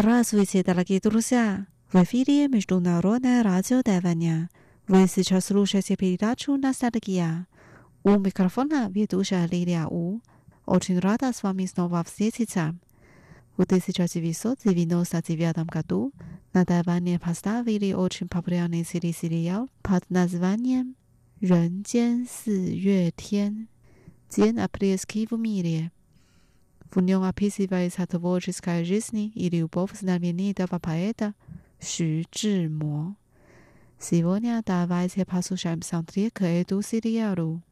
Здравствуйте, дорогие друзья! В эфире Международное радио Тайваня. Вы сейчас слушаете передачу «Ностальгия». У микрофона ведущая Лилия У. Очень рада с вами снова встретиться. В 1999 году на Тайване поставили очень популярный телесериал под названием «Рен Си Юэ Тен» «День апрельский в мире». В нем описывается творческая жизнь и любовь знаменитого поэта Xu Zhimo. Сегодня давайте послушаем саундтрек к этому сериалу.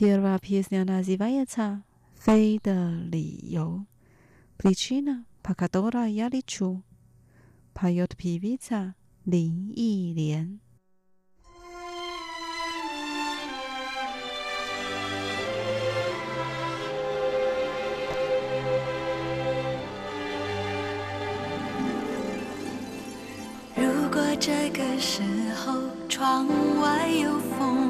Pierwa piesnia nazywa Fej de Lio. Pliczina, pakadora jaliczu. Pajot piwica, lin i lien. 这个时候，窗外有风。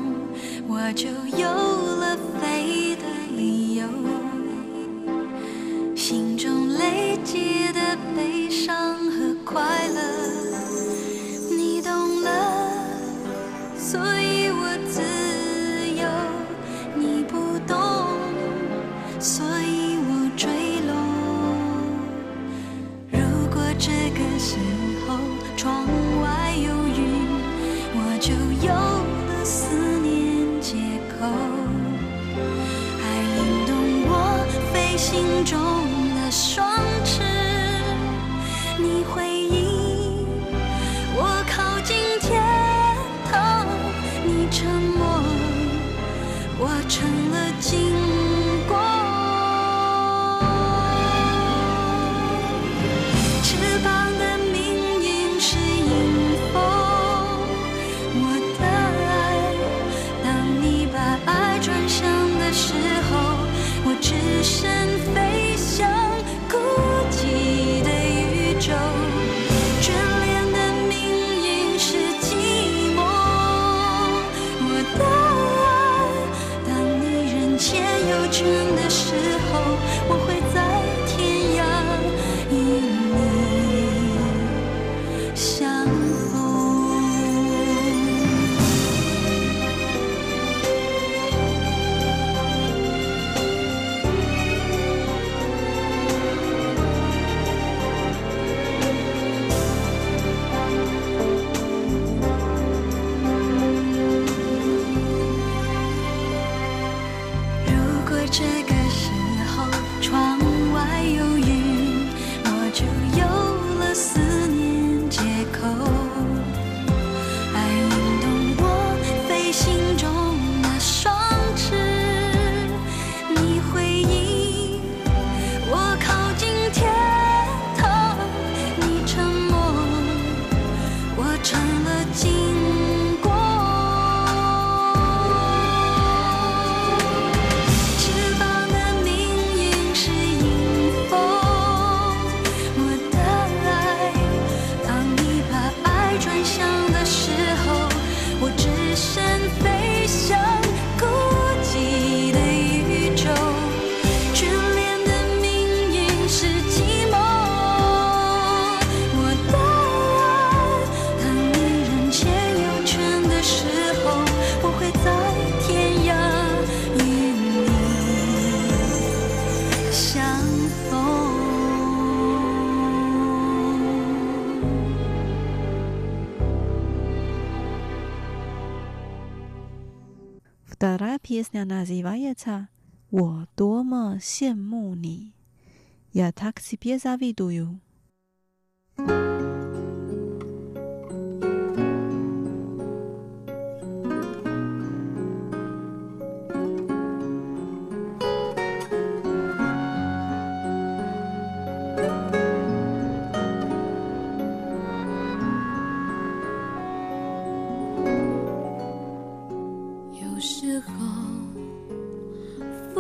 我就有了飞的理由。唱。我多么羡慕你！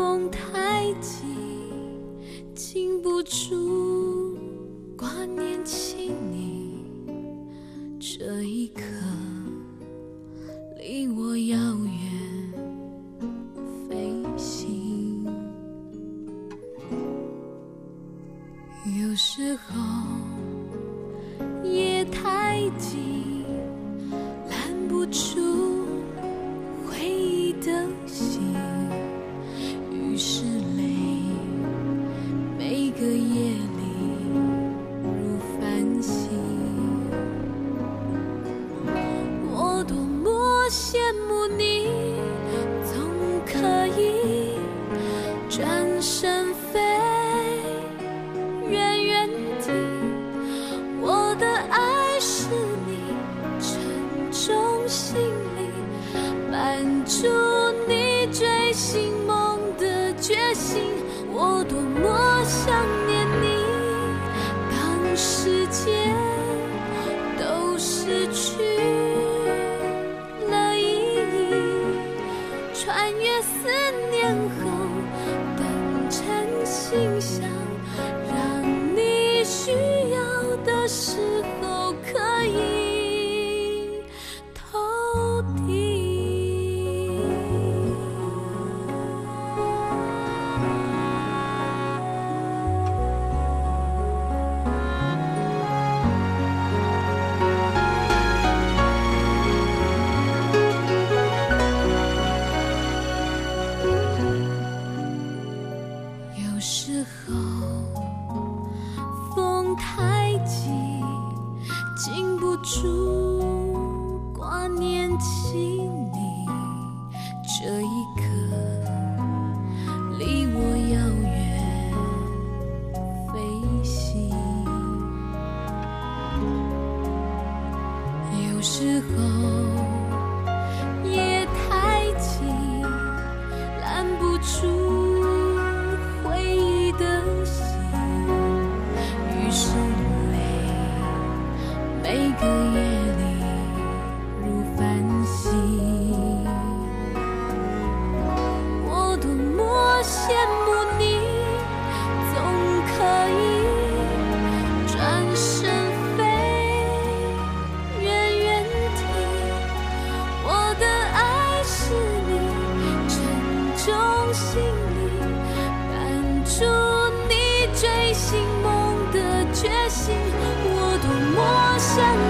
风太急，禁不住。羡慕你总可以转身飞。心里伴着你追星梦的决心，我多么想。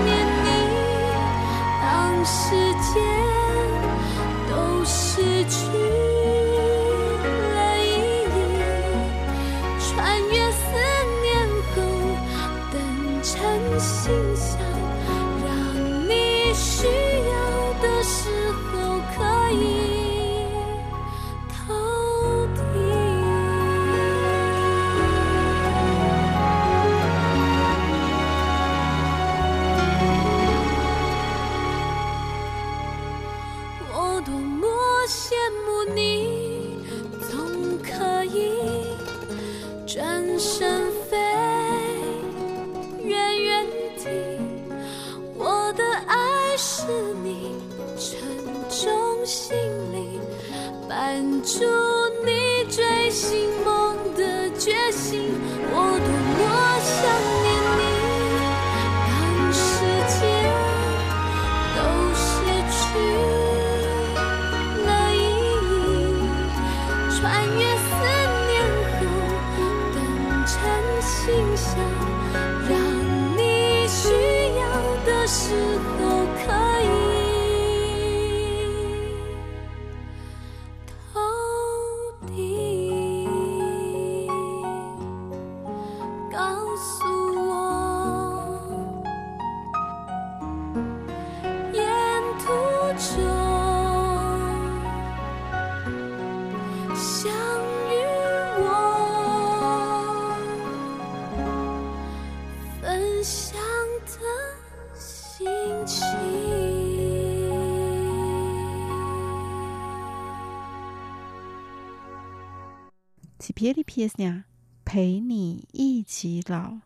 kill the piece now 陪你一起老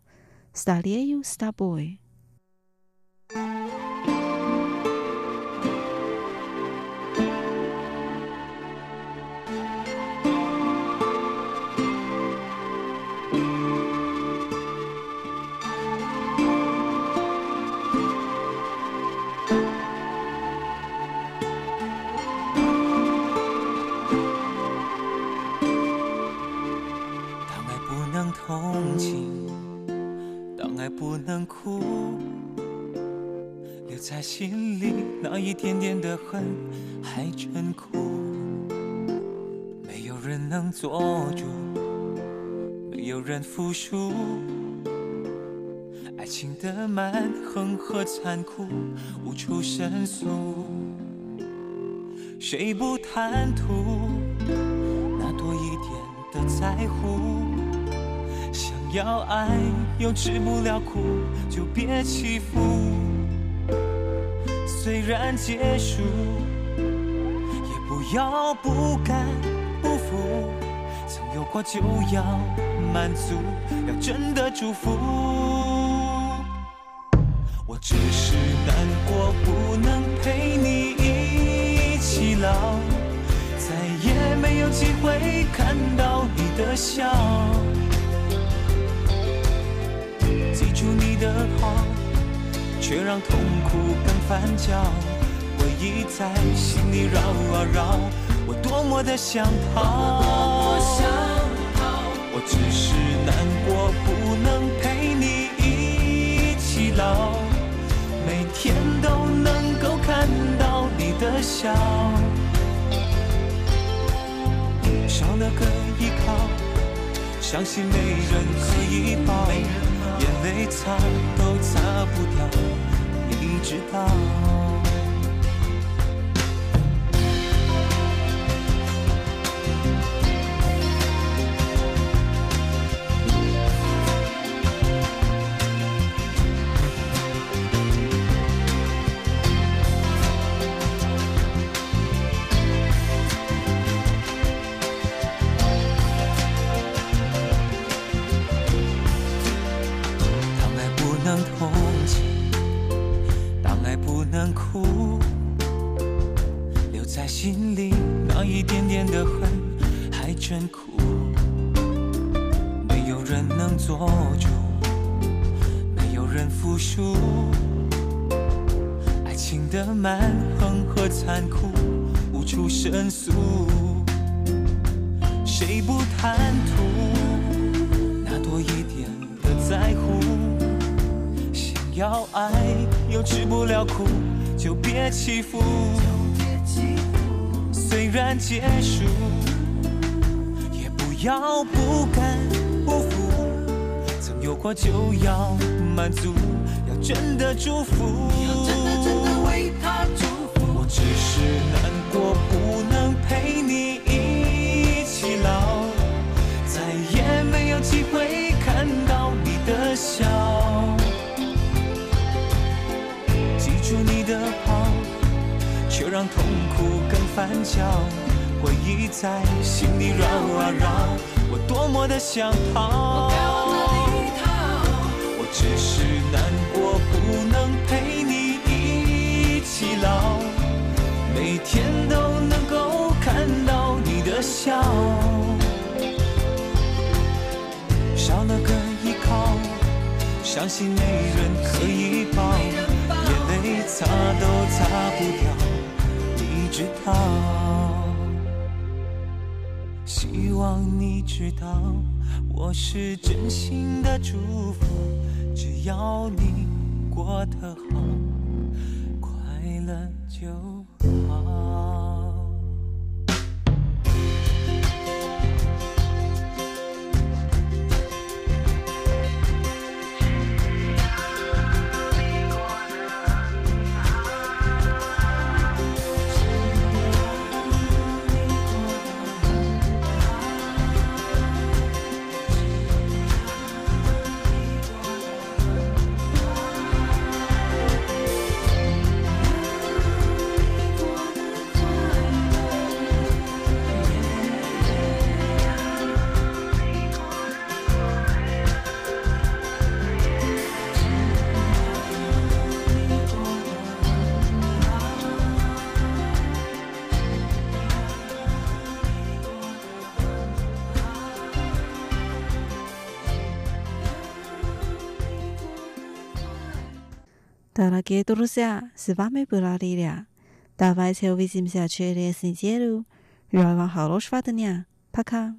study you stub boy 能哭，留在心里那一点点的恨还真苦。没有人能做主，没有人服输。爱情的蛮横和残酷无处申诉，谁不贪图那多一点的在乎？要爱又吃不了苦，就别欺负。虽然结束，也不要不甘不服。曾有过就要满足，要真的祝福。我只是难过，不能陪你一起老，再也没有机会看到你的笑。住你的好，却让痛苦更翻搅，回忆在心里绕啊绕，我多么的想逃。我只是难过，不能陪你一起老，每天都能够看到你的笑，少了个依靠，相信没人可以抱。眼泪擦都擦不掉，你知道。做主，没有人服输，爱情的蛮横和残酷无处申诉，谁不贪图那多一点的在乎，想要爱又吃不了苦，就别欺负，就别欺负，虽然结束也不要不甘不服。有过就要满足，要真的祝福。我只是难过。不能陪你一起老，再也没有机会看到你的笑。记住你的好，却让痛苦更翻搅。回忆在心里绕啊绕，我多么的想逃。笑，少了个依靠，相信没人可以抱，眼泪擦都擦不掉，你知道。希望你知道，我是真心的祝福，只要你过得好，快乐就 Дорогие друзья, с вами была Лилия. Давайте увидимся через неделю. Желаю вам хорошего дня. Пока.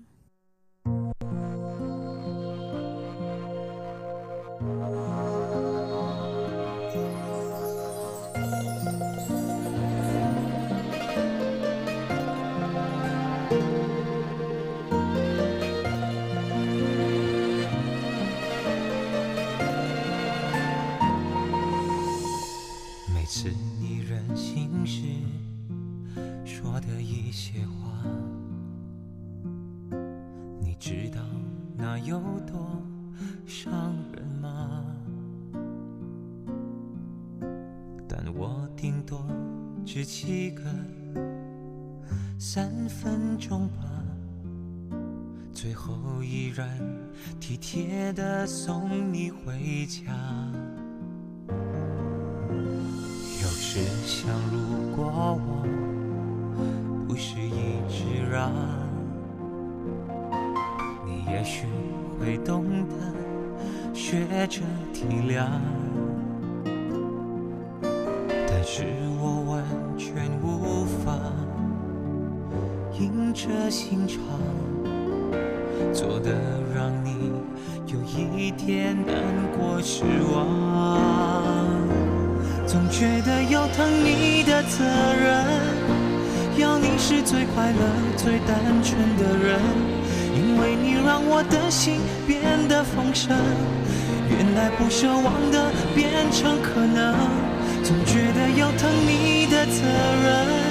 三分钟吧，最后依然体贴的送你回家。有时想，如果我不是一直让。你也许会懂得学着体谅，但是我完全无法硬着心肠，做的让你有一点难过失望。总觉得有疼你的责任，要你是最快乐、最单纯的人。因为你让我的心变得丰盛，原来不奢望的变成可能，总觉得有疼你的责任，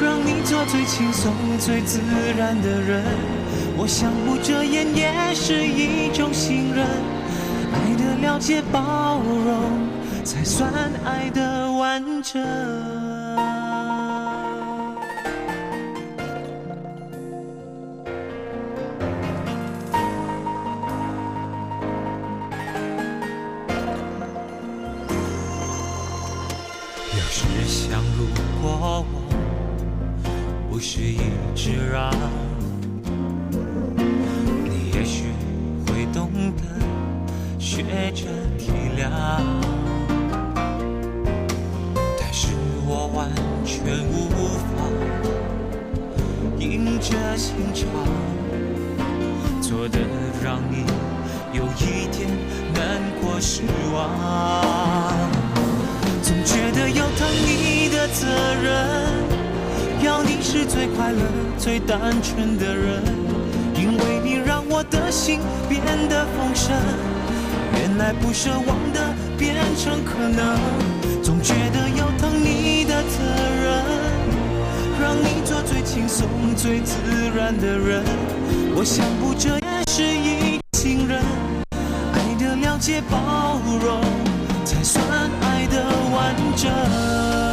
让你做最轻松、最自然的人。我想不遮掩也是一种信任，爱的了解、包容，才算爱的完整。有时想，如果我不是一直狼你也许会懂得学着体谅但是我完全无法硬着心肠做的让你有一点难过失望。总觉得要疼你的责任。要你是最快乐、最单纯的人，因为你让我的心变得丰盛。原来不奢望的变成可能，总觉得有疼你的责任，让你做最轻松、最自然的人。我想不这也是一情人，爱的了解、包容，才算爱的完整。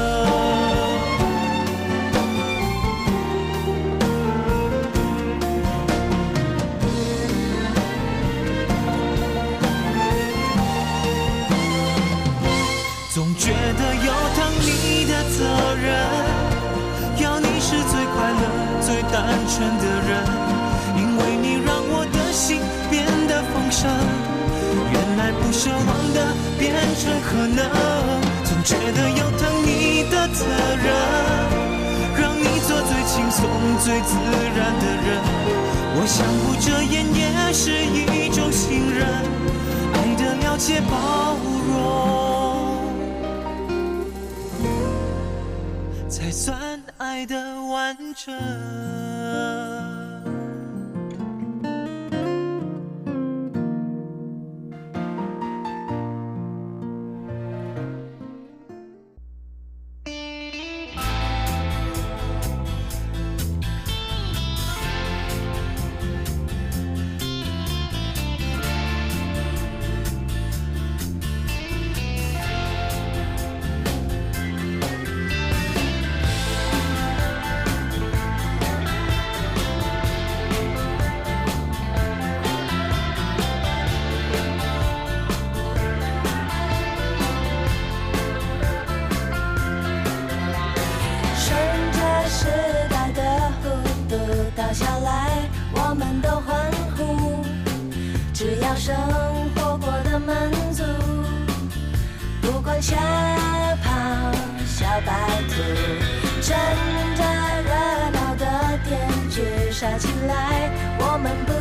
单纯的人，因为你让我的心变得丰盛。原来不奢望的变成可能，总觉得有疼你的责任，让你做最轻松、最自然的人。我想不遮掩也是一种信任，爱的了解、包容，才算爱的完整。往下跑，小白兔趁着热闹的天锯杀进来，我们不。